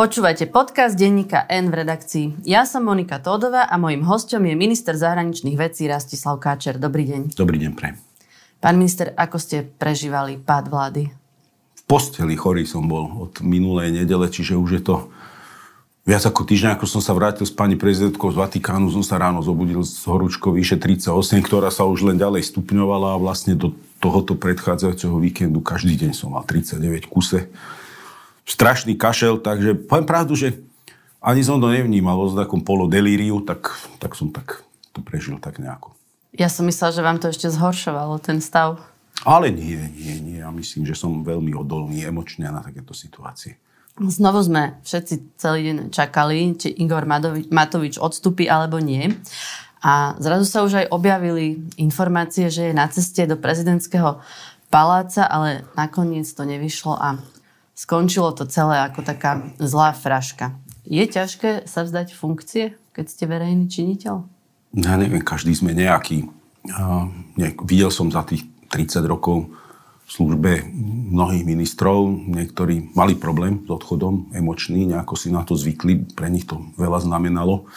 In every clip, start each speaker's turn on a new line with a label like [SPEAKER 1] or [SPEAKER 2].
[SPEAKER 1] Počúvate podcast denníka N v redakcii. Ja som Monika Tódová a mojim hostom je minister zahraničných vecí Rastislav Káčer. Dobrý deň.
[SPEAKER 2] Dobrý deň, pre.
[SPEAKER 1] Pán minister, ako ste prežívali pád vlády?
[SPEAKER 2] V posteli chorý som bol od minulej nedele, čiže už je to viac ako týždeň, ako som sa vrátil s pani prezidentkou z Vatikánu, som sa ráno zobudil s horúčkou vyše 38, ktorá sa už len ďalej stupňovala a vlastne do tohoto predchádzajúceho víkendu každý deň som mal 39 kuse strašný kašel, takže poviem pravdu, že ani som to nevnímal vo takom polodelíriu, tak, tak som tak to prežil tak nejako.
[SPEAKER 1] Ja som myslel, že vám to ešte zhoršovalo, ten stav.
[SPEAKER 2] Ale nie, nie, nie. Ja myslím, že som veľmi odolný emočne na takéto situácie.
[SPEAKER 1] Znovu sme všetci celý deň čakali, či Igor Matovič odstúpi alebo nie. A zrazu sa už aj objavili informácie, že je na ceste do prezidentského paláca, ale nakoniec to nevyšlo a skončilo to celé ako taká zlá fraška. Je ťažké sa vzdať funkcie, keď ste verejný činiteľ?
[SPEAKER 2] Ja neviem, každý sme nejaký. Uh, ne, videl som za tých 30 rokov v službe mnohých ministrov, niektorí mali problém s odchodom, emočný, nejako si na to zvykli, pre nich to veľa znamenalo.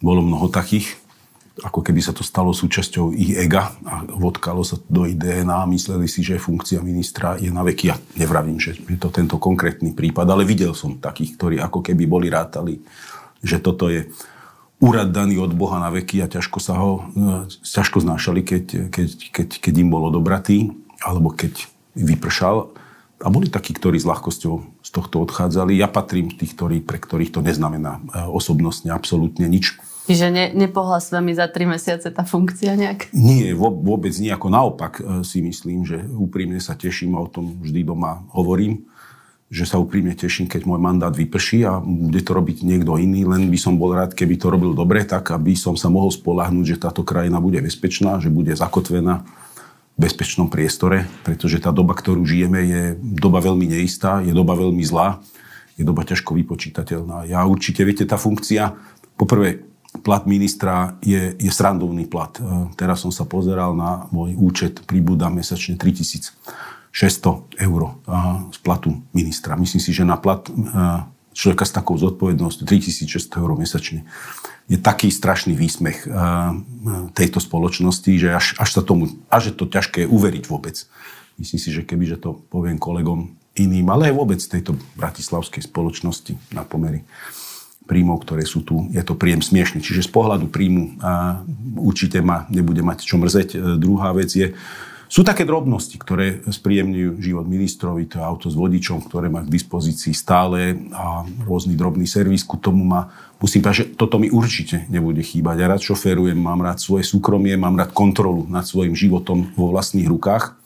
[SPEAKER 2] Bolo mnoho takých ako keby sa to stalo súčasťou ich ega a vodkalo sa do DNA a mysleli si, že funkcia ministra je na veky. Ja nevravím, že je to tento konkrétny prípad, ale videl som takých, ktorí ako keby boli rátali, že toto je úrad daný od Boha na veky a ťažko sa ho, e, ťažko znášali, keď, keď, keď, keď im bol odobratý, alebo keď vypršal. A boli takí, ktorí s ľahkosťou z tohto odchádzali. Ja patrím tých, ktorí, pre ktorých to neznamená e, osobnostne absolútne nič
[SPEAKER 1] Čiže ne, nepohla s vami za tri mesiace tá funkcia nejak?
[SPEAKER 2] Nie, vôbec nie. Ako naopak e, si myslím, že úprimne sa teším a o tom vždy doma hovorím, že sa úprimne teším, keď môj mandát vyprší a bude to robiť niekto iný, len by som bol rád, keby to robil dobre, tak aby som sa mohol spolahnúť, že táto krajina bude bezpečná, že bude zakotvená v bezpečnom priestore, pretože tá doba, ktorú žijeme, je doba veľmi neistá, je doba veľmi zlá, je doba ťažko vypočítateľná. Ja určite, viete, tá funkcia, poprvé, plat ministra je, je srandovný plat. E, teraz som sa pozeral na môj účet, príbuda mesačne 3600 eur e, z platu ministra. Myslím si, že na plat e, človeka s takou zodpovednosťou 3600 eur mesačne je taký strašný výsmech tejto spoločnosti, že až, až sa tomu, až je to ťažké uveriť vôbec. Myslím si, že keby, že to poviem kolegom iným, ale aj vôbec tejto bratislavskej spoločnosti na pomery príjmov, ktoré sú tu, je to príjem smiešný. Čiže z pohľadu príjmu a určite ma nebude mať čo mrzeť. E, druhá vec je, sú také drobnosti, ktoré spríjemňujú život ministrovi, to auto s vodičom, ktoré má k dispozícii stále a rôzny drobný servis ku tomu má. Musím povedať, že toto mi určite nebude chýbať. Ja rád šoferujem, mám rád svoje súkromie, mám rád kontrolu nad svojim životom vo vlastných rukách.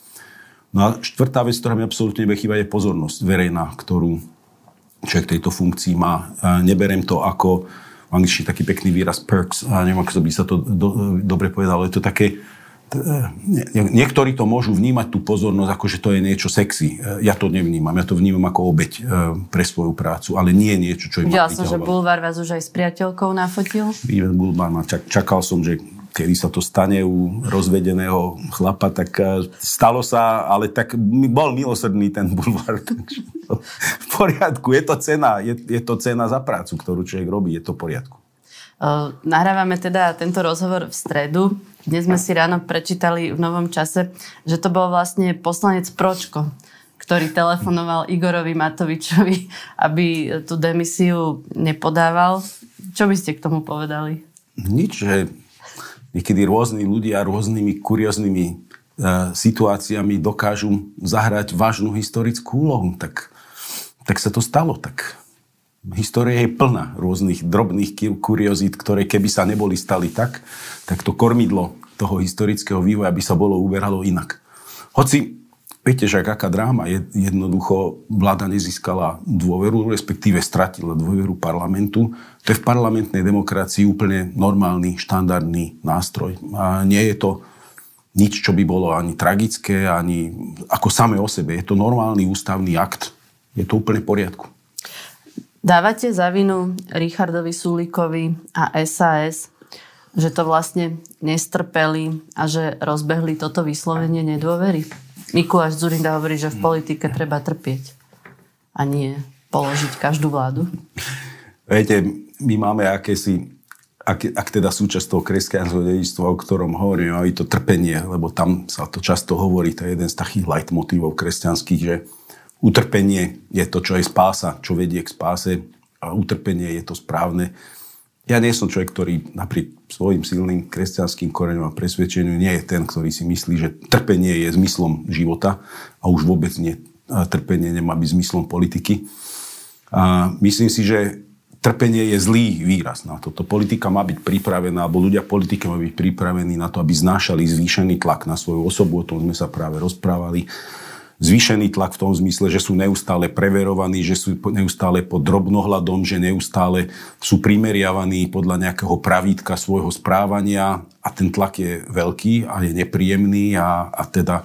[SPEAKER 2] No a štvrtá vec, ktorá mi absolútne nebude chýbať, je pozornosť verejná, ktorú človek tejto funkcii má. Neberem to ako, v angličtine taký pekný výraz perks, a neviem, ako by sa to do, dobre povedalo, je to také, niektorí to môžu vnímať tú pozornosť ako, že to je niečo sexy. Ja to nevnímam, ja to vnímam ako obeď e, pre svoju prácu, ale nie niečo, čo im
[SPEAKER 1] Videla som, že Bulvár vás už aj s priateľkou nafotil.
[SPEAKER 2] Bulvár, čakal som, že kedy sa to stane u rozvedeného chlapa, tak eh, stalo sa, ale tak bol milosrdný ten bulvár. Takže v poriadku, je to cena, je, je to cena za prácu, ktorú človek robí, je to v poriadku.
[SPEAKER 1] Uh, nahrávame teda tento rozhovor v stredu. Dnes sme si ráno prečítali v novom čase, že to bol vlastne poslanec Pročko, ktorý telefonoval Igorovi Matovičovi, aby tú demisiu nepodával. Čo by ste k tomu povedali?
[SPEAKER 2] Nič, že niekedy rôzni ľudia rôznymi kurióznymi e, situáciami dokážu zahrať vážnu historickú úlohu. Tak, tak sa to stalo. Tak história je plná rôznych drobných kuriozít, ktoré keby sa neboli stali tak, tak to kormidlo toho historického vývoja by sa bolo uberalo inak. Hoci Viete, že aká dráma je, jednoducho vláda nezískala dôveru, respektíve stratila dôveru parlamentu. To je v parlamentnej demokracii úplne normálny, štandardný nástroj. A nie je to nič, čo by bolo ani tragické, ani ako samé o sebe. Je to normálny ústavný akt. Je to úplne v poriadku.
[SPEAKER 1] Dávate za vinu Richardovi Sulíkovi a SAS, že to vlastne nestrpeli a že rozbehli toto vyslovenie nedôvery? Mikuláš Zurinda hovorí, že v politike treba trpieť. A nie položiť každú vládu?
[SPEAKER 2] Viete, my máme akési, ak, ak teda súčasť toho kresťanského dedičstva, o ktorom hovorím, aj to trpenie, lebo tam sa to často hovorí, to je jeden z takých leitmotívov kresťanských, že utrpenie je to, čo je spása, čo vedie k spáse a utrpenie je to správne. Ja nie som človek, ktorý napriek svojim silným kresťanským koreňom a presvedčeniu nie je ten, ktorý si myslí, že trpenie je zmyslom života a už vôbec nie. Trpenie nemá byť zmyslom politiky. A myslím si, že trpenie je zlý výraz na toto. Politika má byť pripravená, alebo ľudia politike má byť pripravení na to, aby znášali zvýšený tlak na svoju osobu, o tom sme sa práve rozprávali zvýšený tlak v tom zmysle, že sú neustále preverovaní, že sú neustále pod drobnohľadom, že neustále sú primeriavaní podľa nejakého pravítka svojho správania a ten tlak je veľký a je nepríjemný a, a teda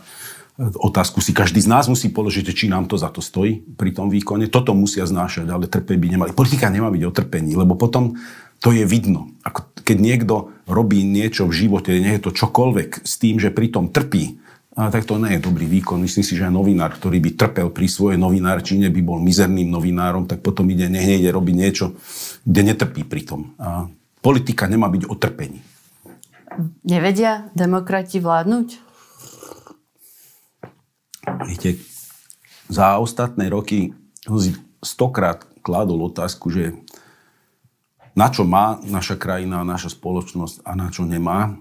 [SPEAKER 2] e, otázku si každý z nás musí položiť, či nám to za to stojí pri tom výkone. Toto musia znášať, ale trpeť by nemali. Politika nemá byť o trpení, lebo potom to je vidno. Ako keď niekto robí niečo v živote, nie je to čokoľvek, s tým, že pritom trpí, a tak to nie je dobrý výkon. Myslím si, že aj novinár, ktorý by trpel pri svojej novinárčine, by bol mizerným novinárom, tak potom ide, nech robiť niečo, kde netrpí pri tom. A politika nemá byť o trpení.
[SPEAKER 1] Nevedia demokrati vládnuť?
[SPEAKER 2] Viete, za ostatné roky stokrát kládol otázku, že na čo má naša krajina, naša spoločnosť a na čo nemá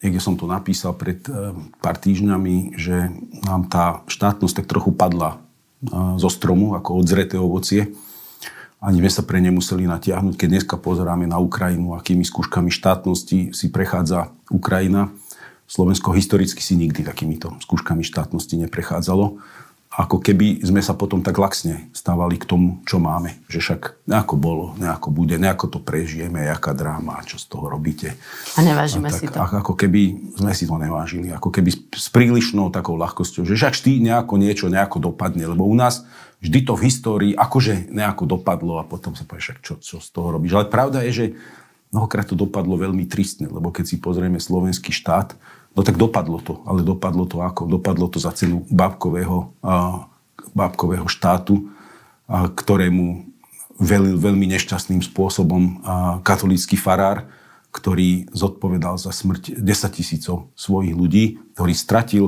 [SPEAKER 2] niekde som to napísal pred eh, pár týždňami, že nám tá štátnosť tak trochu padla eh, zo stromu, ako odzreté ovocie. Ani sme sa pre ne museli natiahnuť. Keď dneska pozeráme na Ukrajinu, akými skúškami štátnosti si prechádza Ukrajina, Slovensko historicky si nikdy takýmito skúškami štátnosti neprechádzalo ako keby sme sa potom tak laxne stávali k tomu, čo máme. Že však nejako bolo, nejako bude, nejako to prežijeme, jaká dráma, čo z toho robíte.
[SPEAKER 1] A nevážime
[SPEAKER 2] a tak,
[SPEAKER 1] si to.
[SPEAKER 2] Ako keby sme si to nevážili. Ako keby s prílišnou takou ľahkosťou, že však vždy nejako niečo nejako dopadne. Lebo u nás vždy to v histórii akože nejako dopadlo a potom sa povie, však čo, čo z toho robíš. Ale pravda je, že mnohokrát to dopadlo veľmi tristne, lebo keď si pozrieme slovenský štát, No tak dopadlo to, ale dopadlo to ako? Dopadlo to za cenu bábkového, bábkového štátu, ktorému velil veľmi nešťastným spôsobom katolícky farár, ktorý zodpovedal za smrť 10 tisícov svojich ľudí, ktorý stratil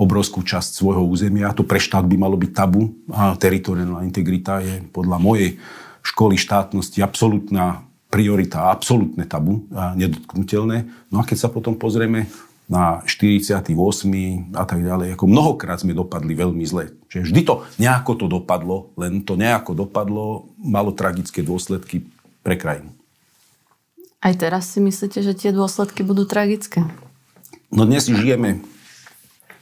[SPEAKER 2] obrovskú časť svojho územia. To pre štát by malo byť tabu. A teritoriálna integrita je podľa mojej školy štátnosti absolútna priorita, absolútne tabu, a nedotknutelné. No a keď sa potom pozrieme na 48. a tak ďalej. Ako mnohokrát sme dopadli veľmi zle. Čiže vždy to nejako to dopadlo, len to nejako dopadlo, malo tragické dôsledky pre krajinu.
[SPEAKER 1] Aj teraz si myslíte, že tie dôsledky budú tragické?
[SPEAKER 2] No dnes žijeme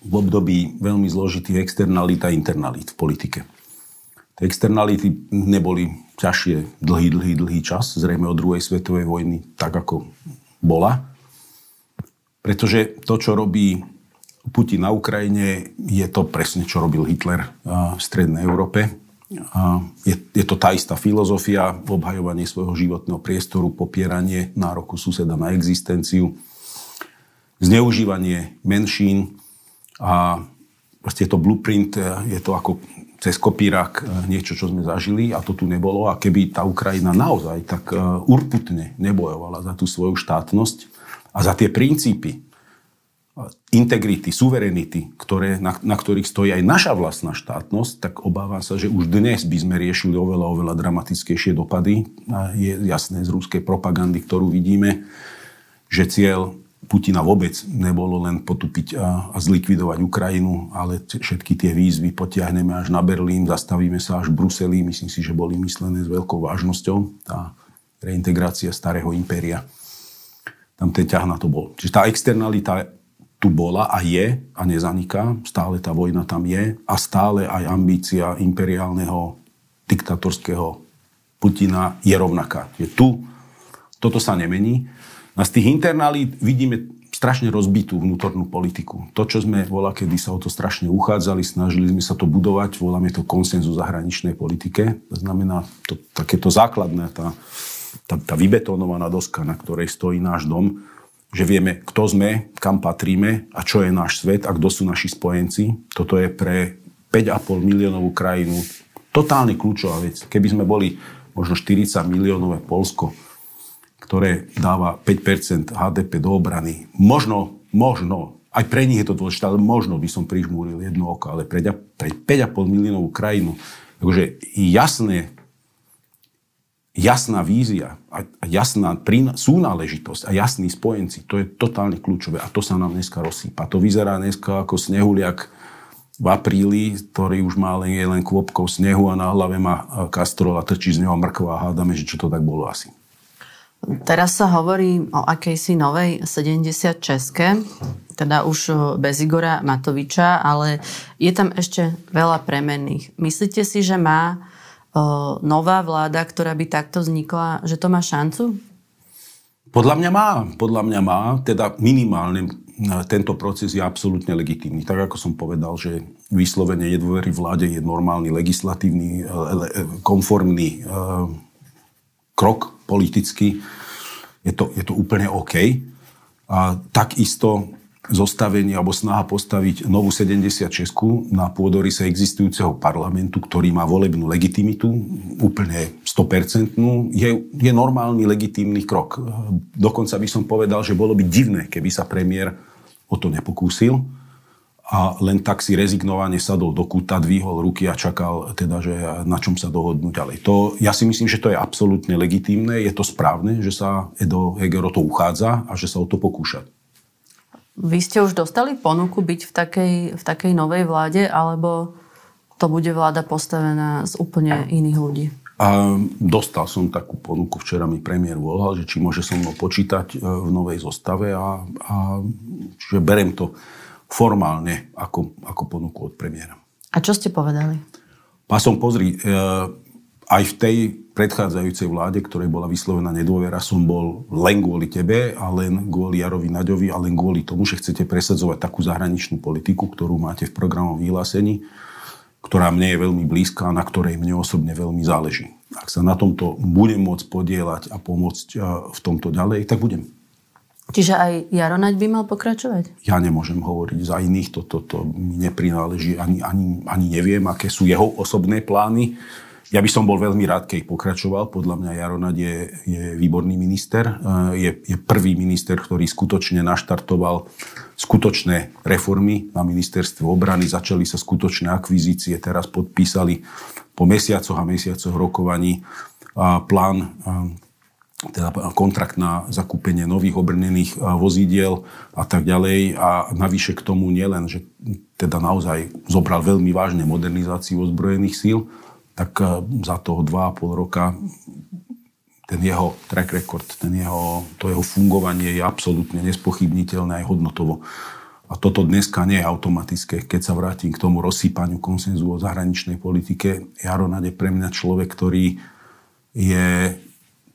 [SPEAKER 2] v období veľmi zložitých externalít a internalít v politike. Tie externality neboli ťažšie dlhý, dlhý, dlhý čas, zrejme od druhej svetovej vojny, tak ako bola. Pretože to, čo robí Putin na Ukrajine, je to presne, čo robil Hitler v Strednej Európe. Je, je to tá istá filozofia, obhajovanie svojho životného priestoru, popieranie nároku suseda na existenciu, zneužívanie menšín a proste je to blueprint, je to ako cez kopírak niečo, čo sme zažili a to tu nebolo. A keby tá Ukrajina naozaj tak urputne nebojovala za tú svoju štátnosť, a za tie princípy integrity, suverenity, ktoré, na, na ktorých stojí aj naša vlastná štátnosť, tak obávam sa, že už dnes by sme riešili oveľa, oveľa dramatickejšie dopady. A je jasné z rúskej propagandy, ktorú vidíme, že cieľ Putina vôbec nebolo len potupiť a, a zlikvidovať Ukrajinu, ale všetky tie výzvy potiahneme až na Berlín, zastavíme sa až v Bruseli. Myslím si, že boli myslené s veľkou vážnosťou tá reintegrácia starého impéria tam ten ťah na to bol. Čiže tá externalita tu bola a je a nezaniká. Stále tá vojna tam je a stále aj ambícia imperiálneho diktatorského Putina je rovnaká. Je tu, toto sa nemení. A z tých internalít vidíme strašne rozbitú vnútornú politiku. To, čo sme vola, kedy sa o to strašne uchádzali, snažili sme sa to budovať, voláme to konsenzu zahraničnej politike. To znamená to, takéto základné, tá tá, tá vybetonovaná doska, na ktorej stojí náš dom, že vieme, kto sme, kam patríme a čo je náš svet a kto sú naši spojenci. Toto je pre 5,5 miliónovú krajinu Totálne kľúčová vec. Keby sme boli možno 40 miliónové Polsko, ktoré dáva 5% HDP do obrany, možno, možno, aj pre nich je to dôležité, ale možno by som prižmúril jedno oko, ale pre, pre 5,5 miliónovú krajinu, takže jasné jasná vízia a jasná súnáležitosť a jasní spojenci, to je totálne kľúčové a to sa nám dneska rozsýpa. To vyzerá dneska ako snehuliak v apríli, ktorý už má len, je len kvopkou snehu a na hlave má kastrol a trčí z neho mrkva a hádame, že čo to tak bolo asi.
[SPEAKER 1] Teraz sa hovorí o akejsi novej 70 české, teda už bez Igora Matoviča, ale je tam ešte veľa premenných. Myslíte si, že má nová vláda, ktorá by takto vznikla, že to má šancu?
[SPEAKER 2] Podľa mňa má. Podľa mňa má. Teda minimálne tento proces je absolútne legitímny. Tak ako som povedal, že vyslovene nedôvery vláde je normálny legislatívny, e, e, konformný e, krok politický. Je to, je to úplne OK. A takisto zostavenie alebo snaha postaviť novú 76 na pôdorise existujúceho parlamentu, ktorý má volebnú legitimitu, úplne 100%, je, je normálny legitímny krok. Dokonca by som povedal, že bolo by divné, keby sa premiér o to nepokúsil a len tak si rezignovane sadol do kúta, dvihol ruky a čakal teda, že na čom sa dohodnú ďalej. To, ja si myslím, že to je absolútne legitímne, je to správne, že sa Edo Heger o to uchádza a že sa o to pokúša.
[SPEAKER 1] Vy ste už dostali ponuku byť v takej, v takej novej vláde, alebo to bude vláda postavená z úplne iných ľudí?
[SPEAKER 2] A dostal som takú ponuku, včera mi premiér volal, že či môže so mnou počítať e, v novej zostave a, a že berem to formálne ako, ako ponuku od premiéra.
[SPEAKER 1] A čo ste povedali?
[SPEAKER 2] Pásom, pozri, e, aj v tej predchádzajúcej vláde, ktorej bola vyslovená nedôvera, som bol len kvôli tebe a len kvôli Jarovi Naďovi a len kvôli tomu, že chcete presadzovať takú zahraničnú politiku, ktorú máte v programovom vyhlásení, ktorá mne je veľmi blízka a na ktorej mne osobne veľmi záleží. Ak sa na tomto budem môcť podielať a pomôcť v tomto ďalej, tak budem.
[SPEAKER 1] Čiže aj Jaro Naď by mal pokračovať?
[SPEAKER 2] Ja nemôžem hovoriť za iných, toto to, to mi neprináleží, ani, ani, ani neviem, aké sú jeho osobné plány ja by som bol veľmi rád, keď pokračoval. Podľa mňa Jaronad je, je výborný minister. Eh, je, je prvý minister, ktorý skutočne naštartoval skutočné reformy na ministerstve obrany. Začali sa skutočné akvizície. Teraz podpísali po mesiacoch a mesiacoch rokovaní plán eh, teda kontrakt na zakúpenie nových obrnených eh, vozidiel a tak ďalej. A navyše k tomu nielen, že teda naozaj zobral veľmi vážne modernizáciu ozbrojených síl, tak eh, za toho 2,5 roka ten jeho track record, ten jeho, to jeho fungovanie je absolútne nespochybniteľné aj hodnotovo. A toto dneska nie je automatické. Keď sa vrátim k tomu rozsýpaniu konsenzu o zahraničnej politike, Jaro Nade pre mňa človek, ktorý je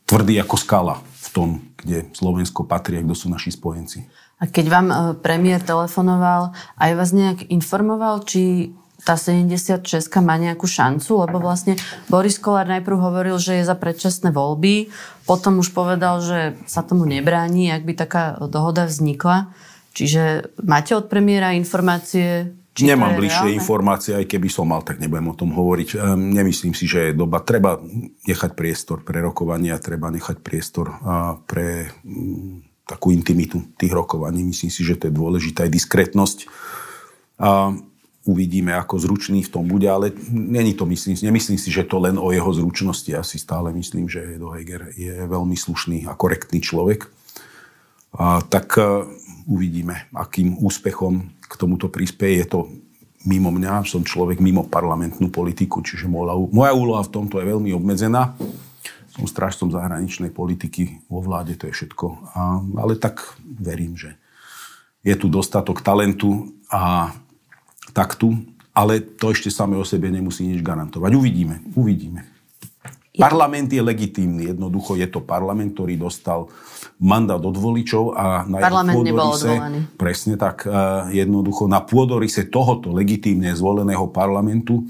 [SPEAKER 2] tvrdý ako skala v tom, kde Slovensko patrí a kto sú naši spojenci.
[SPEAKER 1] A keď vám eh, premiér telefonoval, aj vás nejak informoval, či tá 76 má nejakú šancu, lebo vlastne Boris Kolár najprv hovoril, že je za predčasné voľby, potom už povedal, že sa tomu nebráni, ak by taká dohoda vznikla. Čiže máte od premiéra informácie,
[SPEAKER 2] či Nemám bližšie reálne? informácie, aj keby som mal, tak nebudem o tom hovoriť. Ehm, nemyslím si, že je doba. Treba nechať priestor pre rokovania, treba nechať priestor pre mm, takú intimitu tých rokovaní. Myslím si, že to je dôležitá aj diskrétnosť. A uvidíme, ako zručný v tom bude, ale není to, myslím, nemyslím si, že to len o jeho zručnosti. Ja si stále myslím, že Edo Heger je veľmi slušný a korektný človek. A, tak e, uvidíme, akým úspechom k tomuto prispieje. Je to mimo mňa, som človek mimo parlamentnú politiku, čiže moja, moja úloha v tomto je veľmi obmedzená. Som strážcom zahraničnej politiky vo vláde, to je všetko. A, ale tak verím, že je tu dostatok talentu a taktu, ale to ešte samé o sebe nemusí nič garantovať. Uvidíme, uvidíme. Parlament je legitímny, jednoducho je to parlament, ktorý dostal mandát od voličov a
[SPEAKER 1] na parlament nebol odvolaný.
[SPEAKER 2] Presne tak, e, jednoducho na pôdorise tohoto legitímne zvoleného parlamentu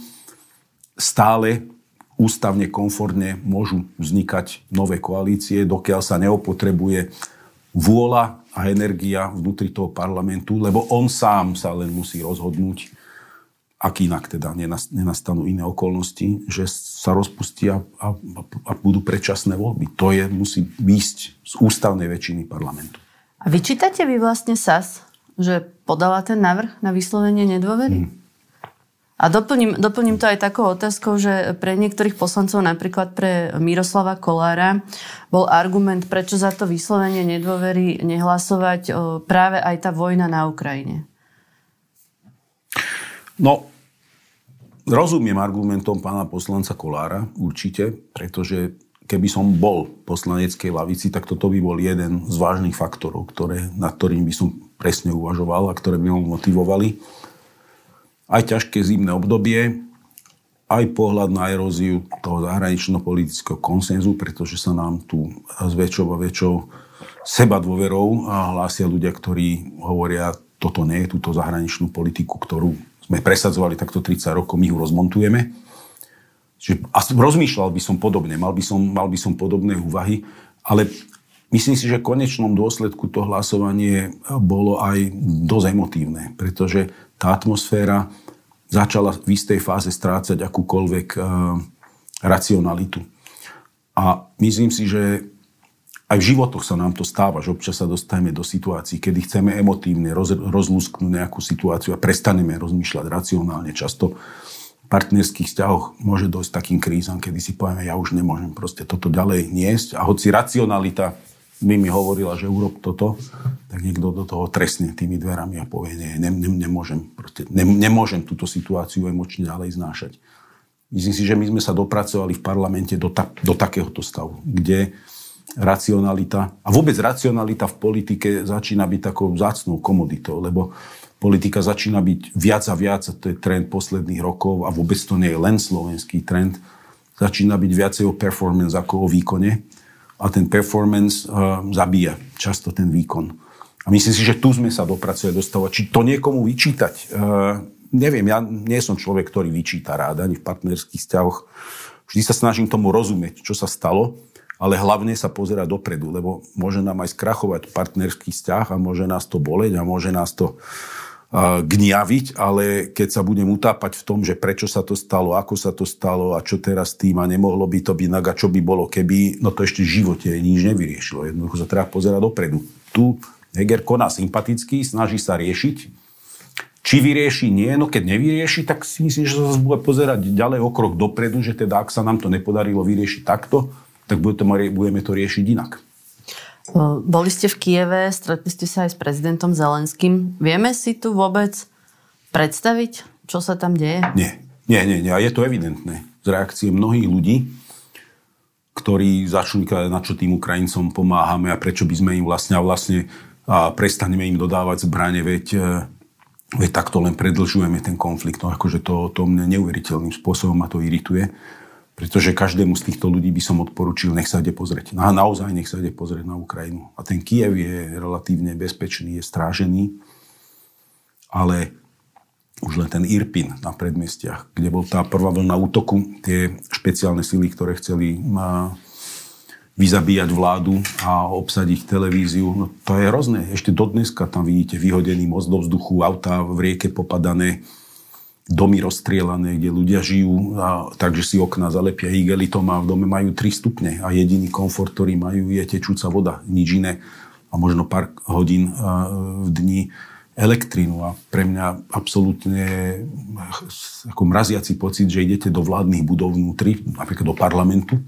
[SPEAKER 2] stále ústavne, komfortne môžu vznikať nové koalície, dokiaľ sa neopotrebuje vôľa a energia vnútri toho parlamentu, lebo on sám sa len musí rozhodnúť, ak inak teda nenastanú iné okolnosti, že sa rozpustia a, a, a budú predčasné voľby. To je, musí výjsť z ústavnej väčšiny parlamentu.
[SPEAKER 1] A vyčítate vy vlastne SAS, že podala ten návrh na vyslovenie nedôvery? Hmm. A doplním, doplním to aj takou otázkou, že pre niektorých poslancov, napríklad pre Miroslava Kolára, bol argument, prečo za to vyslovenie nedôvery nehlasovať práve aj tá vojna na Ukrajine.
[SPEAKER 2] No, Rozumiem argumentom pána poslanca Kolára, určite, pretože keby som bol poslaneckej lavici, tak toto by bol jeden z vážnych faktorov, ktoré, nad ktorým by som presne uvažoval a ktoré by ho motivovali. Aj ťažké zimné obdobie, aj pohľad na eróziu toho zahranično-politického konsenzu, pretože sa nám tu s väčšou a väčšou seba dôverou hlásia ľudia, ktorí hovoria, toto nie je túto zahraničnú politiku, ktorú sme presadzovali takto 30 rokov, my ho rozmontujeme. Čiže rozmýšľal by som podobne, mal by som, mal by som podobné úvahy, ale myslím si, že v konečnom dôsledku to hlasovanie bolo aj dosť emotívne, pretože tá atmosféra začala v istej fáze strácať akúkoľvek uh, racionalitu. A myslím si, že aj v životoch sa nám to stáva, že občas sa dostaneme do situácií, kedy chceme emotívne roz, rozlúsknuť nejakú situáciu a prestaneme rozmýšľať racionálne. Často v partnerských vzťahoch môže dojsť takým krízam, kedy si povieme, ja už nemôžem proste toto ďalej niesť. A hoci racionalita mi mi hovorila, že urob toto, tak niekto do toho trestne tými dverami a povie, nie, ne, ne, nemôžem, proste, ne, nemôžem túto situáciu emočne ďalej znášať. Myslím si, že my sme sa dopracovali v parlamente do, ta, do takéhoto stavu, kde racionalita. A vôbec racionalita v politike začína byť takou zácnou komoditou, lebo politika začína byť viac a viac, a to je trend posledných rokov, a vôbec to nie je len slovenský trend, začína byť viacej o performance ako o výkone. A ten performance uh, zabíja často ten výkon. A myslím si, že tu sme sa dopracovali dostávať. Či to niekomu vyčítať? Uh, neviem, ja nie som človek, ktorý vyčíta rád ani v partnerských vzťahoch. Vždy sa snažím tomu rozumieť, čo sa stalo ale hlavne sa pozerať dopredu, lebo môže nám aj skrachovať partnerský vzťah a môže nás to boleť a môže nás to gniaviť, ale keď sa budem utápať v tom, že prečo sa to stalo, ako sa to stalo a čo teraz tým a nemohlo by to byť inak a čo by bolo keby, no to ešte v živote nič nevyriešilo. Jednoducho sa treba pozerať dopredu. Tu Heger koná sympaticky, snaží sa riešiť. Či vyrieši, nie, no keď nevyrieši, tak si myslím, že sa bude pozerať ďalej o krok dopredu, že teda ak sa nám to nepodarilo vyriešiť takto, tak budeme to riešiť inak.
[SPEAKER 1] Boli ste v Kieve, stretli ste sa aj s prezidentom Zelenským. Vieme si tu vôbec predstaviť, čo sa tam deje?
[SPEAKER 2] Nie, nie, nie, nie. A je to evidentné z reakcie mnohých ľudí, ktorí začali na čo tým Ukrajincom pomáhame a prečo by sme im vlastne a vlastne a prestaneme im dodávať zbranie, veď, e, veď takto len predlžujeme ten konflikt. No akože to, to mne neuveriteľným spôsobom ma to irituje. Pretože každému z týchto ľudí by som odporučil, nech sa ide pozrieť. No a naozaj nech sa ide pozrieť na Ukrajinu. A ten Kiev je relatívne bezpečný, je strážený, ale už len ten Irpin na predmestiach, kde bol tá prvá vlna útoku, tie špeciálne sily, ktoré chceli vyzabíjať vládu a obsadiť televíziu. No to je hrozné. Ešte do tam vidíte vyhodený most do vzduchu, auta v rieke popadané, domy rozstrielané, kde ľudia žijú, a, takže si okna zalepia igelitom a v dome majú 3 stupne a jediný komfort, ktorý majú, je tečúca voda, nič iné a možno pár hodín a, v dni elektrínu a pre mňa absolútne ako mraziaci pocit, že idete do vládnych budov vnútri, napríklad do parlamentu.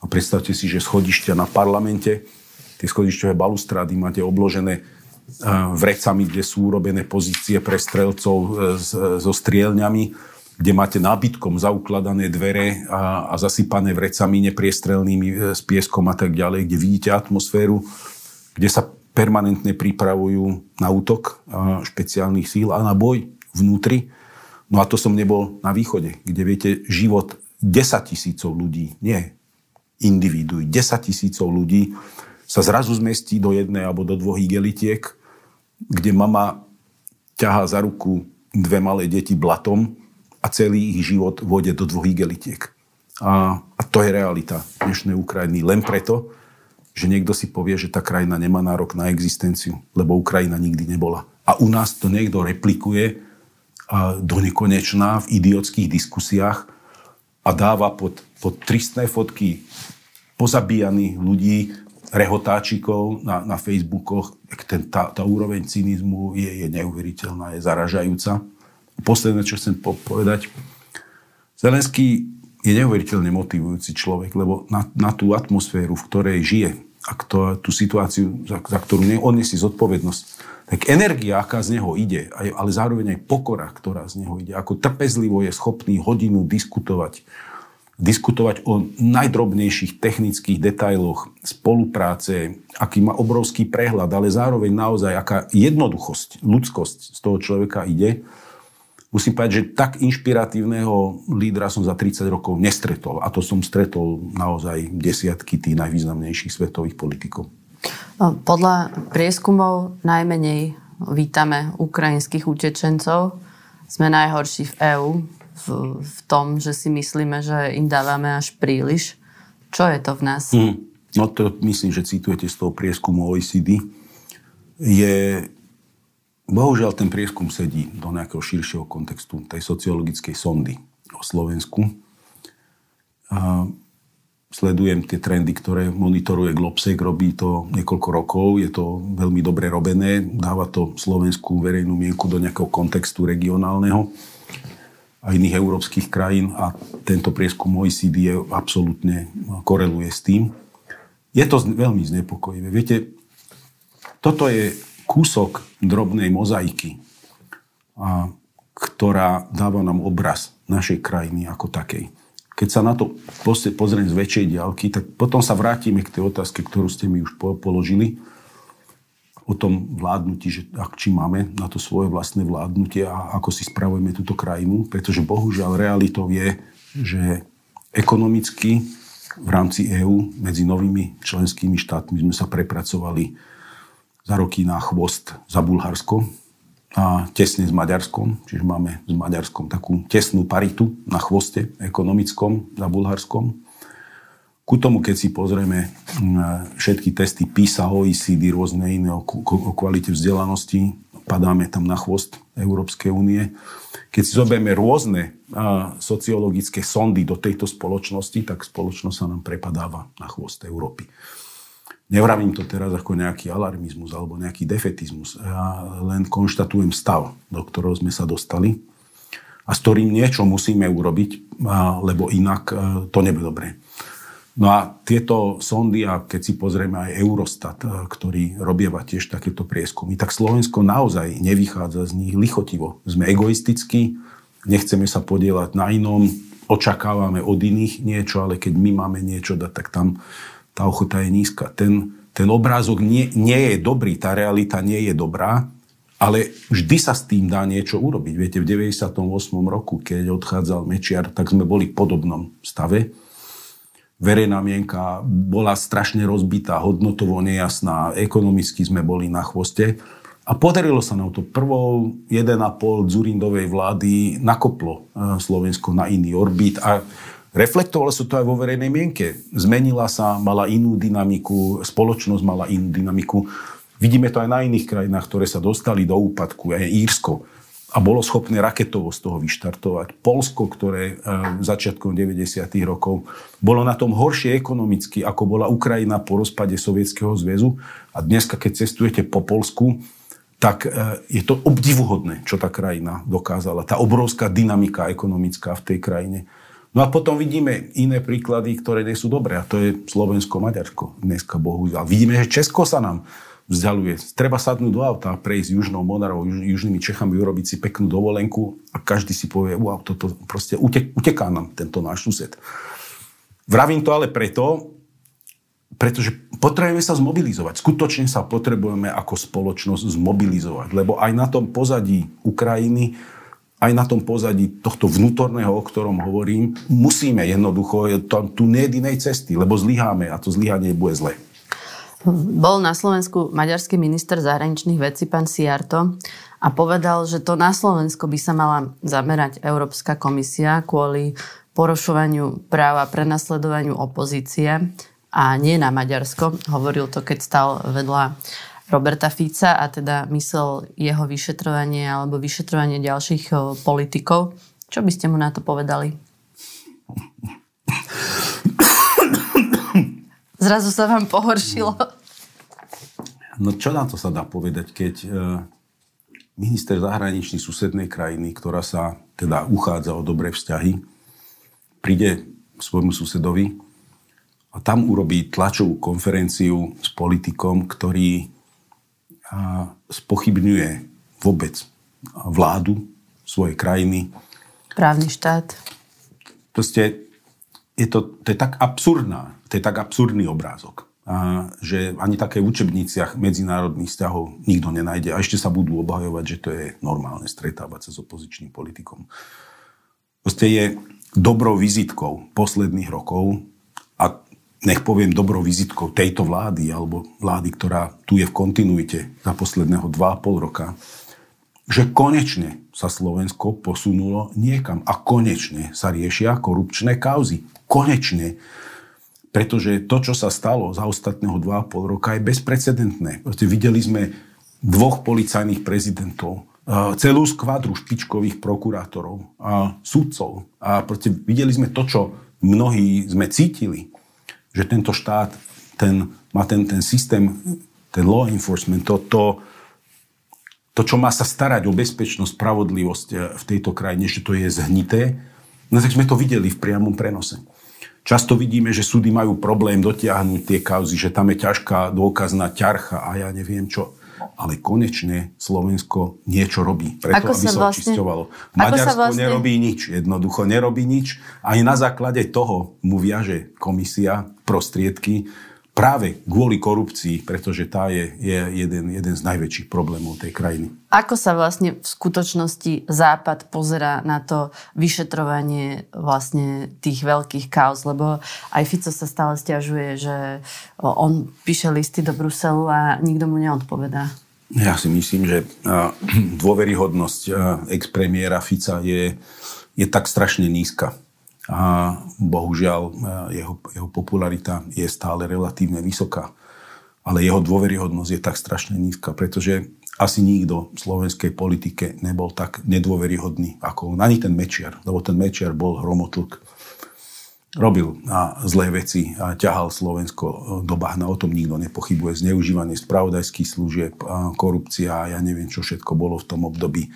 [SPEAKER 2] A predstavte si, že schodišťa na parlamente, tie schodišťové balustrády máte obložené vrecami, kde sú urobené pozície pre strelcov e, so strielňami, kde máte nábytkom zaukladané dvere a, a zasypané vrecami nepriestrelnými e, s pieskom a tak ďalej, kde vidíte atmosféru, kde sa permanentne pripravujú na útok špeciálnych síl a na boj vnútri. No a to som nebol na východe, kde viete, život 10 tisícov ľudí, nie individuí, 10 tisícov ľudí sa zrazu zmestí do jednej alebo do dvoch igelitiek kde mama ťahá za ruku dve malé deti blatom a celý ich život vode do dvoch igelitiek. A, a to je realita dnešnej Ukrajiny. Len preto, že niekto si povie, že tá krajina nemá nárok na existenciu, lebo Ukrajina nikdy nebola. A u nás to niekto replikuje do nekonečná v idiotských diskusiách a dáva pod, pod tristné fotky pozabíjaných ľudí, rehotáčikov na, na Facebookoch. Ten, tá, tá úroveň cynizmu je, je neuveriteľná, je zaražajúca. Posledné, čo chcem povedať. Zelenský je neuveriteľne motivujúci človek, lebo na, na tú atmosféru, v ktorej žije a kto, tú situáciu, za, za ktorú ne, zodpovednosť, tak energia, aká z neho ide, ale zároveň aj pokora, ktorá z neho ide, ako trpezlivo je schopný hodinu diskutovať, diskutovať o najdrobnejších technických detailoch spolupráce, aký má obrovský prehľad, ale zároveň naozaj aká jednoduchosť, ľudskosť z toho človeka ide, musím povedať, že tak inšpiratívneho lídra som za 30 rokov nestretol. A to som stretol naozaj desiatky tých najvýznamnejších svetových politikov.
[SPEAKER 1] No, podľa prieskumov najmenej vítame ukrajinských utečencov. Sme najhorší v EÚ v, v tom, že si myslíme, že im dávame až príliš. Čo je to v nás? Mm.
[SPEAKER 2] No to myslím, že citujete z toho prieskumu OECD. Je Bohužiaľ, ten prieskum sedí do nejakého širšieho kontextu tej sociologickej sondy o Slovensku. A sledujem tie trendy, ktoré monitoruje Globsec, robí to niekoľko rokov, je to veľmi dobre robené, dáva to slovenskú verejnú mienku do nejakého kontextu regionálneho a iných európskych krajín a tento prieskum OECD je absolútne koreluje s tým. Je to veľmi znepokojivé. Viete, toto je kúsok drobnej mozaiky, a, ktorá dáva nám obraz našej krajiny ako takej. Keď sa na to pozriem z väčšej diálky, tak potom sa vrátime k tej otázke, ktorú ste mi už položili o tom vládnutí, že ak, či máme na to svoje vlastné vládnutie a ako si spravujeme túto krajinu, pretože bohužiaľ realitou je, že ekonomicky v rámci EÚ medzi novými členskými štátmi sme sa prepracovali za roky na chvost za Bulharsko a tesne s Maďarskom, čiže máme s Maďarskom takú tesnú paritu na chvoste ekonomickom za Bulharskom. Ku tomu, keď si pozrieme všetky testy PISA, OECD, rôzne iné o kvalite vzdelanosti, padáme tam na chvost Európskej únie. Keď si zoberieme rôzne sociologické sondy do tejto spoločnosti, tak spoločnosť sa nám prepadáva na chvost Európy. Nevravím to teraz ako nejaký alarmizmus alebo nejaký defetizmus. Ja len konštatujem stav, do ktorého sme sa dostali a s ktorým niečo musíme urobiť, lebo inak e, to nebude dobré. No a tieto sondy, a keď si pozrieme aj Eurostat, e, ktorý robieva tiež takéto prieskumy, tak Slovensko naozaj nevychádza z nich lichotivo. Sme egoistickí, nechceme sa podielať na inom, očakávame od iných niečo, ale keď my máme niečo dať, tak tam tá ochota je nízka. Ten, ten obrázok nie, nie je dobrý, tá realita nie je dobrá, ale vždy sa s tým dá niečo urobiť. Viete, v 98. roku, keď odchádzal Mečiar, tak sme boli v podobnom stave. Verejná mienka bola strašne rozbitá, hodnotovo nejasná, ekonomicky sme boli na chvoste. A podarilo sa nám to. Prvou 1,5 Zurindovej vlády nakoplo eh, Slovensko na iný orbit a Reflektovalo sa to aj vo verejnej mienke. Zmenila sa, mala inú dynamiku, spoločnosť mala inú dynamiku. Vidíme to aj na iných krajinách, ktoré sa dostali do úpadku, aj Írsko. A bolo schopné raketovo z toho vyštartovať. Polsko, ktoré e, začiatkom 90. rokov bolo na tom horšie ekonomicky, ako bola Ukrajina po rozpade Sovietskeho zväzu. A dneska, keď cestujete po Polsku, tak e, je to obdivuhodné, čo tá krajina dokázala. Tá obrovská dynamika ekonomická v tej krajine. No a potom vidíme iné príklady, ktoré nie sú dobré. A to je Slovensko-Maďarsko dneska, bohužiaľ. Vidíme, že Česko sa nám vzdialuje. Treba sadnúť do auta prejsť južnou Monarovou, juž, južnými Čechami, urobiť si peknú dovolenku a každý si povie, wow, toto proste utek, uteká nám tento náš sused. Vravím to ale preto, pretože potrebujeme sa zmobilizovať. Skutočne sa potrebujeme ako spoločnosť zmobilizovať, lebo aj na tom pozadí Ukrajiny aj na tom pozadí tohto vnútorného, o ktorom hovorím, musíme jednoducho, to, tu nie je inej cesty, lebo zlyháme a to zlyhanie bude zle.
[SPEAKER 1] Bol na Slovensku maďarský minister zahraničných vecí, pán Siarto, a povedal, že to na Slovensko by sa mala zamerať Európska komisia kvôli porušovaniu práva prenasledovaniu opozície a nie na Maďarsko. Hovoril to, keď stal vedľa Roberta Fica a teda myslel jeho vyšetrovanie alebo vyšetrovanie ďalších politikov. Čo by ste mu na to povedali? Zrazu sa vám pohoršilo.
[SPEAKER 2] No čo na to sa dá povedať, keď e, minister zahraničný susednej krajiny, ktorá sa teda uchádza o dobré vzťahy, príde svojmu susedovi a tam urobí tlačovú konferenciu s politikom, ktorý spochybňuje vôbec vládu svojej krajiny.
[SPEAKER 1] Právny štát.
[SPEAKER 2] Proste je to, to je tak absurdná, to je tak absurdný obrázok, a, že ani také v učebniciach medzinárodných vzťahov nikto nenájde. A ešte sa budú obhajovať, že to je normálne stretávať sa s opozičným politikom. Proste je dobrou vizitkou posledných rokov a nech poviem dobrou vizitkou tejto vlády alebo vlády, ktorá tu je v kontinuite za posledného 2,5 roka, že konečne sa Slovensko posunulo niekam a konečne sa riešia korupčné kauzy. Konečne. Pretože to, čo sa stalo za ostatného 2,5 roka, je bezprecedentné. Proste videli sme dvoch policajných prezidentov, celú skvadru špičkových prokurátorov a sudcov. A proste videli sme to, čo mnohí sme cítili že tento štát ten, má ten, ten systém, ten law enforcement, to, to, to, čo má sa starať o bezpečnosť, spravodlivosť eh, v tejto krajine, že to je zhnité, no tak sme to videli v priamom prenose. Často vidíme, že súdy majú problém dotiahnuť tie kauzy, že tam je ťažká dôkazná ťarcha a ja neviem čo ale konečne Slovensko niečo robí, preto Ako aby sa, vlastne, očisťovalo. Maďarsko vlastne... nerobí nič, jednoducho nerobí nič. Aj na základe toho mu viaže komisia prostriedky práve kvôli korupcii, pretože tá je, je jeden, jeden z najväčších problémov tej krajiny.
[SPEAKER 1] Ako sa vlastne v skutočnosti Západ pozera na to vyšetrovanie vlastne tých veľkých kauz? Lebo aj Fico sa stále stiažuje, že on píše listy do Bruselu a nikto mu neodpovedá.
[SPEAKER 2] Ja si myslím, že dôveryhodnosť ex-premiéra Fica je, je tak strašne nízka a bohužiaľ e, jeho, jeho popularita je stále relatívne vysoká. Ale jeho dôveryhodnosť je tak strašne nízka, pretože asi nikto v slovenskej politike nebol tak nedôveryhodný ako on. Ani ten Mečiar, lebo ten Mečiar bol hromotlk. Robil a zlé veci a ťahal Slovensko do bahna, o tom nikto nepochybuje. Zneužívanie spravodajských služieb, korupcia a ja neviem, čo všetko bolo v tom období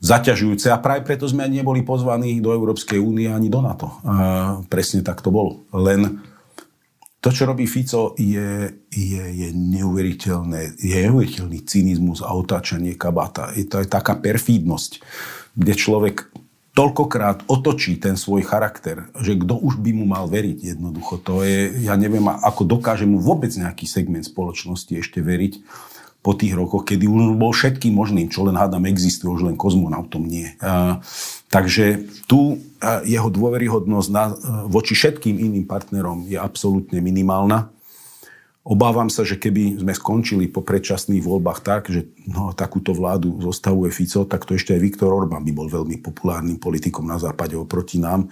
[SPEAKER 2] zaťažujúce a práve preto sme ani neboli pozvaní do Európskej únie ani do NATO. A presne tak to bolo. Len to, čo robí Fico, je, je, je neuveriteľné, je neuveriteľný cynizmus a otáčanie kabáta. Je to aj taká perfídnosť, kde človek toľkokrát otočí ten svoj charakter, že kto už by mu mal veriť jednoducho. To je, ja neviem, ako dokáže mu vôbec nejaký segment spoločnosti ešte veriť po tých rokoch, kedy už bol všetkým možným, čo len hádam existuje, už len kozmonautom nie. A, takže tu jeho dôveryhodnosť na, voči všetkým iným partnerom je absolútne minimálna. Obávam sa, že keby sme skončili po predčasných voľbách tak, že no, takúto vládu zostavuje Fico, tak to ešte aj Viktor Orbán by bol veľmi populárnym politikom na západe oproti nám.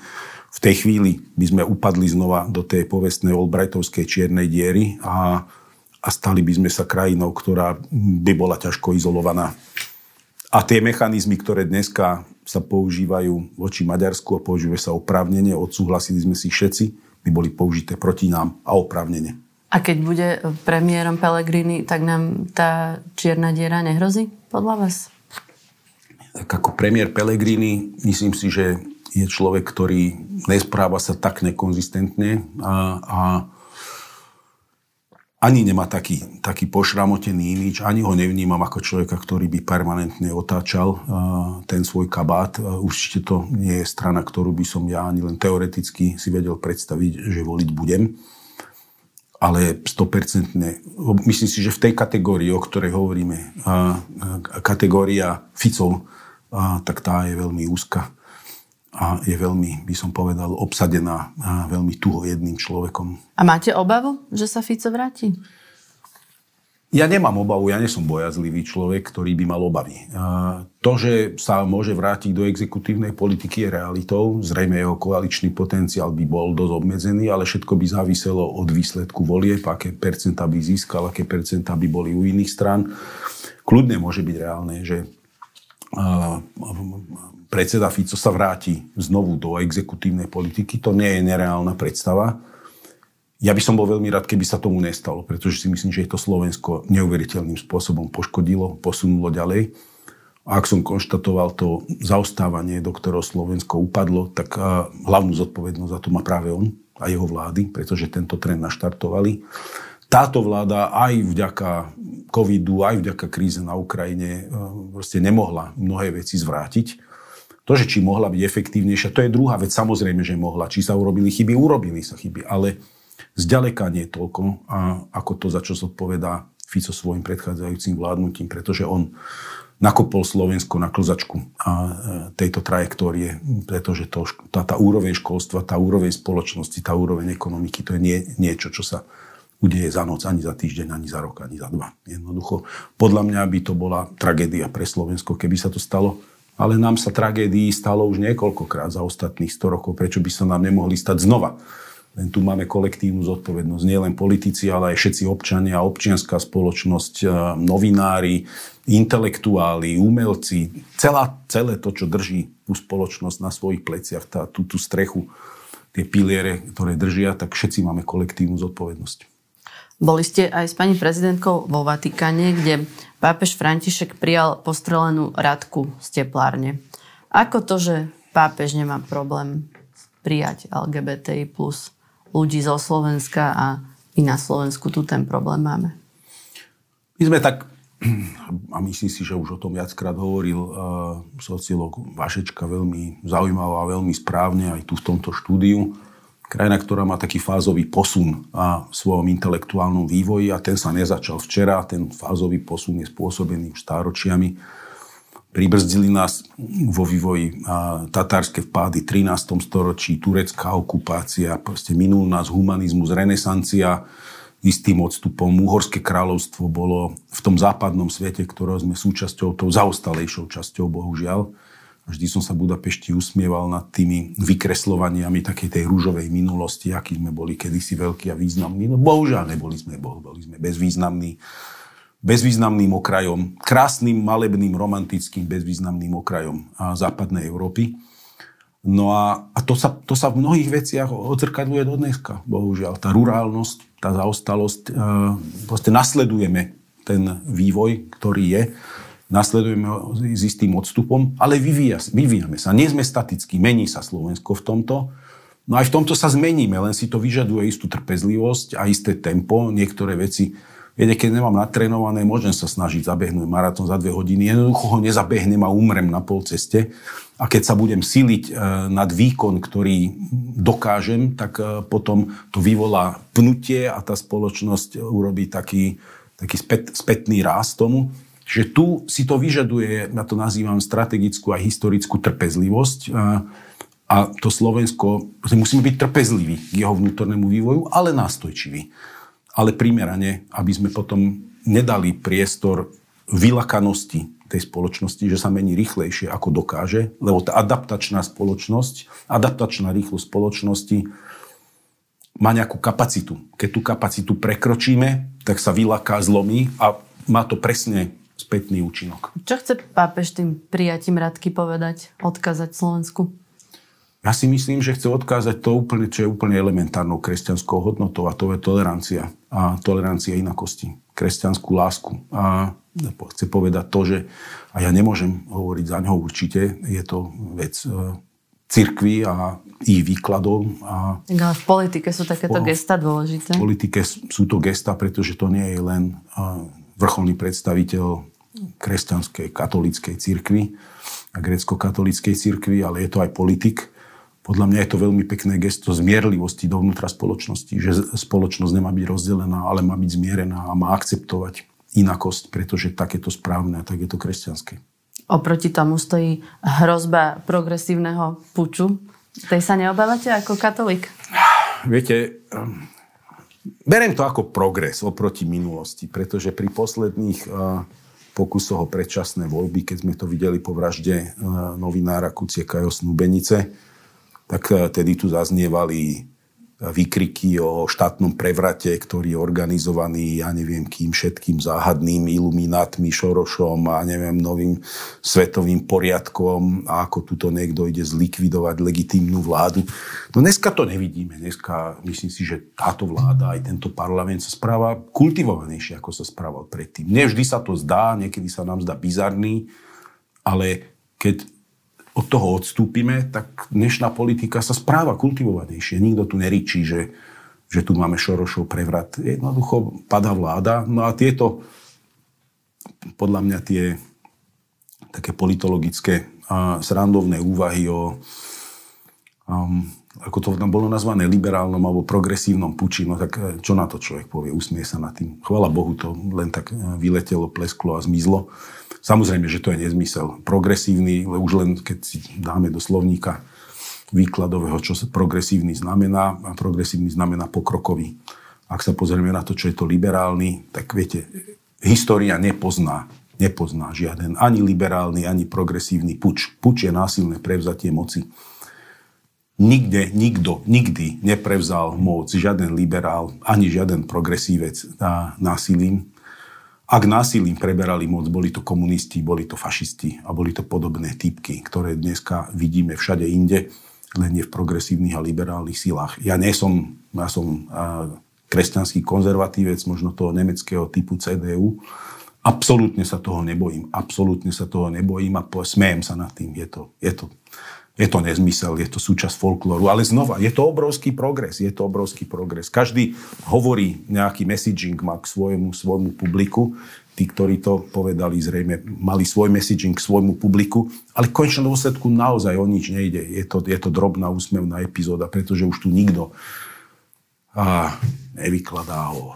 [SPEAKER 2] V tej chvíli by sme upadli znova do tej povestnej Albrightovskej čiernej diery a a stali by sme sa krajinou, ktorá by bola ťažko izolovaná. A tie mechanizmy, ktoré dneska sa používajú voči Maďarsku a používajú sa oprávnene, odsúhlasili sme si všetci, by boli použité proti nám a oprávnene.
[SPEAKER 1] A keď bude premiérom Pellegrini, tak nám tá čierna diera nehrozí podľa vás?
[SPEAKER 2] Tak ako premiér Pellegrini, myslím si, že je človek, ktorý nespráva sa tak nekonzistentne a, a ani nemá taký, taký pošramotený imič, ani ho nevnímam ako človeka, ktorý by permanentne otáčal uh, ten svoj kabát. Uh, určite to nie je strana, ktorú by som ja ani len teoreticky si vedel predstaviť, že voliť budem. Ale 100% myslím si, že v tej kategórii, o ktorej hovoríme, uh, kategória Ficov, tak tá je veľmi úzka a je veľmi, by som povedal, obsadená a veľmi tuho jedným človekom.
[SPEAKER 1] A máte obavu, že sa Fico vráti?
[SPEAKER 2] Ja nemám obavu, ja nie som bojazlivý človek, ktorý by mal obavy. To, že sa môže vrátiť do exekutívnej politiky je realitou. Zrejme jeho koaličný potenciál by bol dosť obmedzený, ale všetko by záviselo od výsledku volieb, aké percentá by získal, aké percentá by boli u iných stran. Kľudne môže byť reálne, že predseda Fico sa vráti znovu do exekutívnej politiky. To nie je nereálna predstava ja by som bol veľmi rád, keby sa tomu nestalo, pretože si myslím, že je to Slovensko neuveriteľným spôsobom poškodilo, posunulo ďalej. A ak som konštatoval to zaostávanie, do ktorého Slovensko upadlo, tak hlavnú zodpovednosť za to má práve on a jeho vlády, pretože tento trend naštartovali. Táto vláda aj vďaka covidu, aj vďaka kríze na Ukrajine proste nemohla mnohé veci zvrátiť. To, že či mohla byť efektívnejšia, to je druhá vec. Samozrejme, že mohla. Či sa urobili chyby, urobili sa chyby. Ale Zďaleka nie toľko, a ako to, za čo zodpovedá Fico svojim predchádzajúcim vládnutím, pretože on nakopol Slovensko na klzačku a e, tejto trajektórie, pretože to, tá, tá úroveň školstva, tá úroveň spoločnosti, tá úroveň ekonomiky, to je nie, niečo, čo sa udeje za noc, ani za týždeň, ani za rok, ani za dva. Jednoducho, podľa mňa by to bola tragédia pre Slovensko, keby sa to stalo. Ale nám sa tragédií stalo už niekoľkokrát za ostatných 100 rokov. Prečo by sa nám nemohli stať znova? Len tu máme kolektívnu zodpovednosť. Nie len politici, ale aj všetci občania, občianská spoločnosť, e, novinári, intelektuáli, umelci. Celá, celé to, čo drží tú spoločnosť na svojich pleciach, tá, tú, tú strechu, tie piliere, ktoré držia, tak všetci máme kolektívnu zodpovednosť.
[SPEAKER 1] Boli ste aj s pani prezidentkou vo Vatikáne, kde pápež František prijal postrelenú radku z teplárne. Ako to, že pápež nemá problém prijať LGBTI plus ľudí zo Slovenska a my na Slovensku tu ten problém máme.
[SPEAKER 2] My sme tak, a myslím si, že už o tom viackrát hovoril uh, sociológ Vašečka veľmi zaujímavo a veľmi správne aj tu v tomto štúdiu. Krajina, ktorá má taký fázový posun a v svojom intelektuálnom vývoji a ten sa nezačal včera, ten fázový posun je spôsobený už stáročiami Pribrzdili nás vo vývoji tatárske vpády v 13. storočí, turecká okupácia, proste minul nás humanizmus, renesancia, istým odstupom. Uhorské kráľovstvo bolo v tom západnom svete, ktorého sme súčasťou, tou zaostalejšou časťou, bohužiaľ. Vždy som sa Budapešti usmieval nad tými vykreslovaniami takej tej rúžovej minulosti, aký sme boli kedysi veľkí a významní. No bohužiaľ neboli sme, boli sme bezvýznamní bezvýznamným okrajom, krásnym, malebným, romantickým, bezvýznamným okrajom západnej Európy. No a, a to, sa, to sa v mnohých veciach odzrkadluje do dneska, bohužiaľ. Tá rurálnosť, tá zaostalosť, e, proste nasledujeme ten vývoj, ktorý je, nasledujeme ho s istým odstupom, ale vyvíja, vyvíjame sa. Nie sme statickí, mení sa Slovensko v tomto. No aj v tomto sa zmeníme, len si to vyžaduje istú trpezlivosť a isté tempo. Niektoré veci Viete, keď nemám natrénované, môžem sa snažiť zabehnúť maratón za dve hodiny. Jednoducho ho nezabehnem a umrem na pol ceste. A keď sa budem siliť e, nad výkon, ktorý dokážem, tak e, potom to vyvolá pnutie a tá spoločnosť urobí taký, taký spät, spätný ráz tomu. Že tu si to vyžaduje, ja to nazývam strategickú a historickú trpezlivosť. A to Slovensko, musíme byť trpezliví k jeho vnútornému vývoju, ale nástojčiví ale primerane, aby sme potom nedali priestor vylakanosti tej spoločnosti, že sa mení rýchlejšie, ako dokáže, lebo tá adaptačná spoločnosť, adaptačná rýchlosť spoločnosti má nejakú kapacitu. Keď tú kapacitu prekročíme, tak sa vylaká, zlomí a má to presne spätný účinok.
[SPEAKER 1] Čo chce pápež tým prijatím radky povedať, odkázať Slovensku?
[SPEAKER 2] Ja si myslím, že chce odkázať to úplne, čo je úplne elementárnou kresťanskou hodnotou a to je tolerancia. A tolerancia inakosti. Kresťanskú lásku. A chce povedať to, že a ja nemôžem hovoriť za ňoho určite, je to vec e, cirkvi a ich výkladov. A
[SPEAKER 1] v politike sú takéto po, gesta dôležité.
[SPEAKER 2] V politike sú to gesta, pretože to nie je len e, vrcholný predstaviteľ kresťanskej katolíckej cirkvi a grecko-katolíckej cirkvi, ale je to aj politik podľa mňa je to veľmi pekné gesto zmierlivosti dovnútra spoločnosti, že spoločnosť nemá byť rozdelená, ale má byť zmierená a má akceptovať inakosť, pretože tak je to správne a tak je to kresťanské.
[SPEAKER 1] Oproti tomu stojí hrozba progresívneho puču. Tej sa neobávate ako katolík?
[SPEAKER 2] Viete, ehm, berem to ako progres oproti minulosti, pretože pri posledných uh, pokusoch o predčasné voľby, keď sme to videli po vražde uh, novinára Kucieka Snubenice, tak uh, tedy tu zaznievali výkriky o štátnom prevrate, ktorý je organizovaný, ja neviem kým, všetkým záhadným iluminátmi, Šorošom a neviem, novým svetovým poriadkom a ako tuto niekto ide zlikvidovať legitímnu vládu. No dneska to nevidíme. Dneska myslím si, že táto vláda, aj tento parlament sa správa kultivovanejšie, ako sa správal predtým. Nevždy sa to zdá, niekedy sa nám zdá bizarný, ale keď od toho odstúpime, tak dnešná politika sa správa kultivovanejšie. Nikto tu neričí, že, že tu máme Šorošov prevrat. Jednoducho padá vláda. No a tieto, podľa mňa tie také politologické a srandovné úvahy o um, ako to tam bolo nazvané, liberálnom alebo progresívnom puči, no tak eh, čo na to človek povie, usmie sa nad tým. Chvala Bohu, to len tak eh, vyletelo, plesklo a zmizlo. Samozrejme, že to je nezmysel. Progresívny, už len keď si dáme do slovníka výkladového, čo progresívny znamená. A progresívny znamená pokrokový. Ak sa pozrieme na to, čo je to liberálny, tak viete, história nepozná, nepozná žiaden ani liberálny, ani progresívny puč. Puč je násilné prevzatie moci. Nikde, nikto, nikdy neprevzal moc žiaden liberál, ani žiaden progresívec násilím. Ak násilím preberali moc, boli to komunisti, boli to fašisti a boli to podobné typky, ktoré dneska vidíme všade inde, len nie v progresívnych a liberálnych silách. Ja nie som, ja som kresťanský konzervatívec, možno toho nemeckého typu CDU. Absolútne sa toho nebojím. Absolútne sa toho nebojím a smejem sa nad tým. Je to, je to je to nezmysel, je to súčasť folklóru, ale znova, je to obrovský progres, je to obrovský progres. Každý hovorí nejaký messaging má k svojmu, svojmu publiku, tí, ktorí to povedali, zrejme mali svoj messaging k svojmu publiku, ale v konečnom dôsledku naozaj o nič nejde. Je to, je to drobná úsmevná epizóda, pretože už tu nikto a, nevykladá o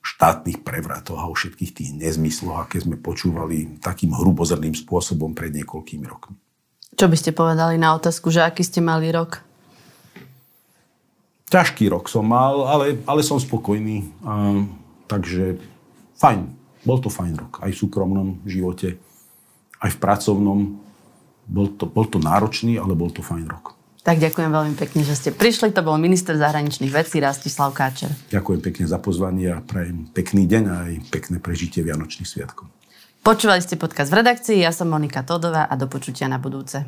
[SPEAKER 2] štátnych prevratoch a o všetkých tých nezmysloch, aké sme počúvali takým hrubozrným spôsobom pred niekoľkými rokmi.
[SPEAKER 1] Čo by ste povedali na otázku, že aký ste mali rok?
[SPEAKER 2] Ťažký rok som mal, ale, ale som spokojný. A, takže fajn. Bol to fajn rok. Aj v súkromnom živote, aj v pracovnom. Bol to, bol to náročný, ale bol to fajn rok.
[SPEAKER 1] Tak ďakujem veľmi pekne, že ste prišli. To bol minister zahraničných vecí Rastislav Káčer.
[SPEAKER 2] Ďakujem pekne za pozvanie a prajem pekný deň a aj pekné prežitie Vianočných sviatkov.
[SPEAKER 1] Počúvali ste podcast v redakcii, ja som Monika Todová a do počutia na budúce.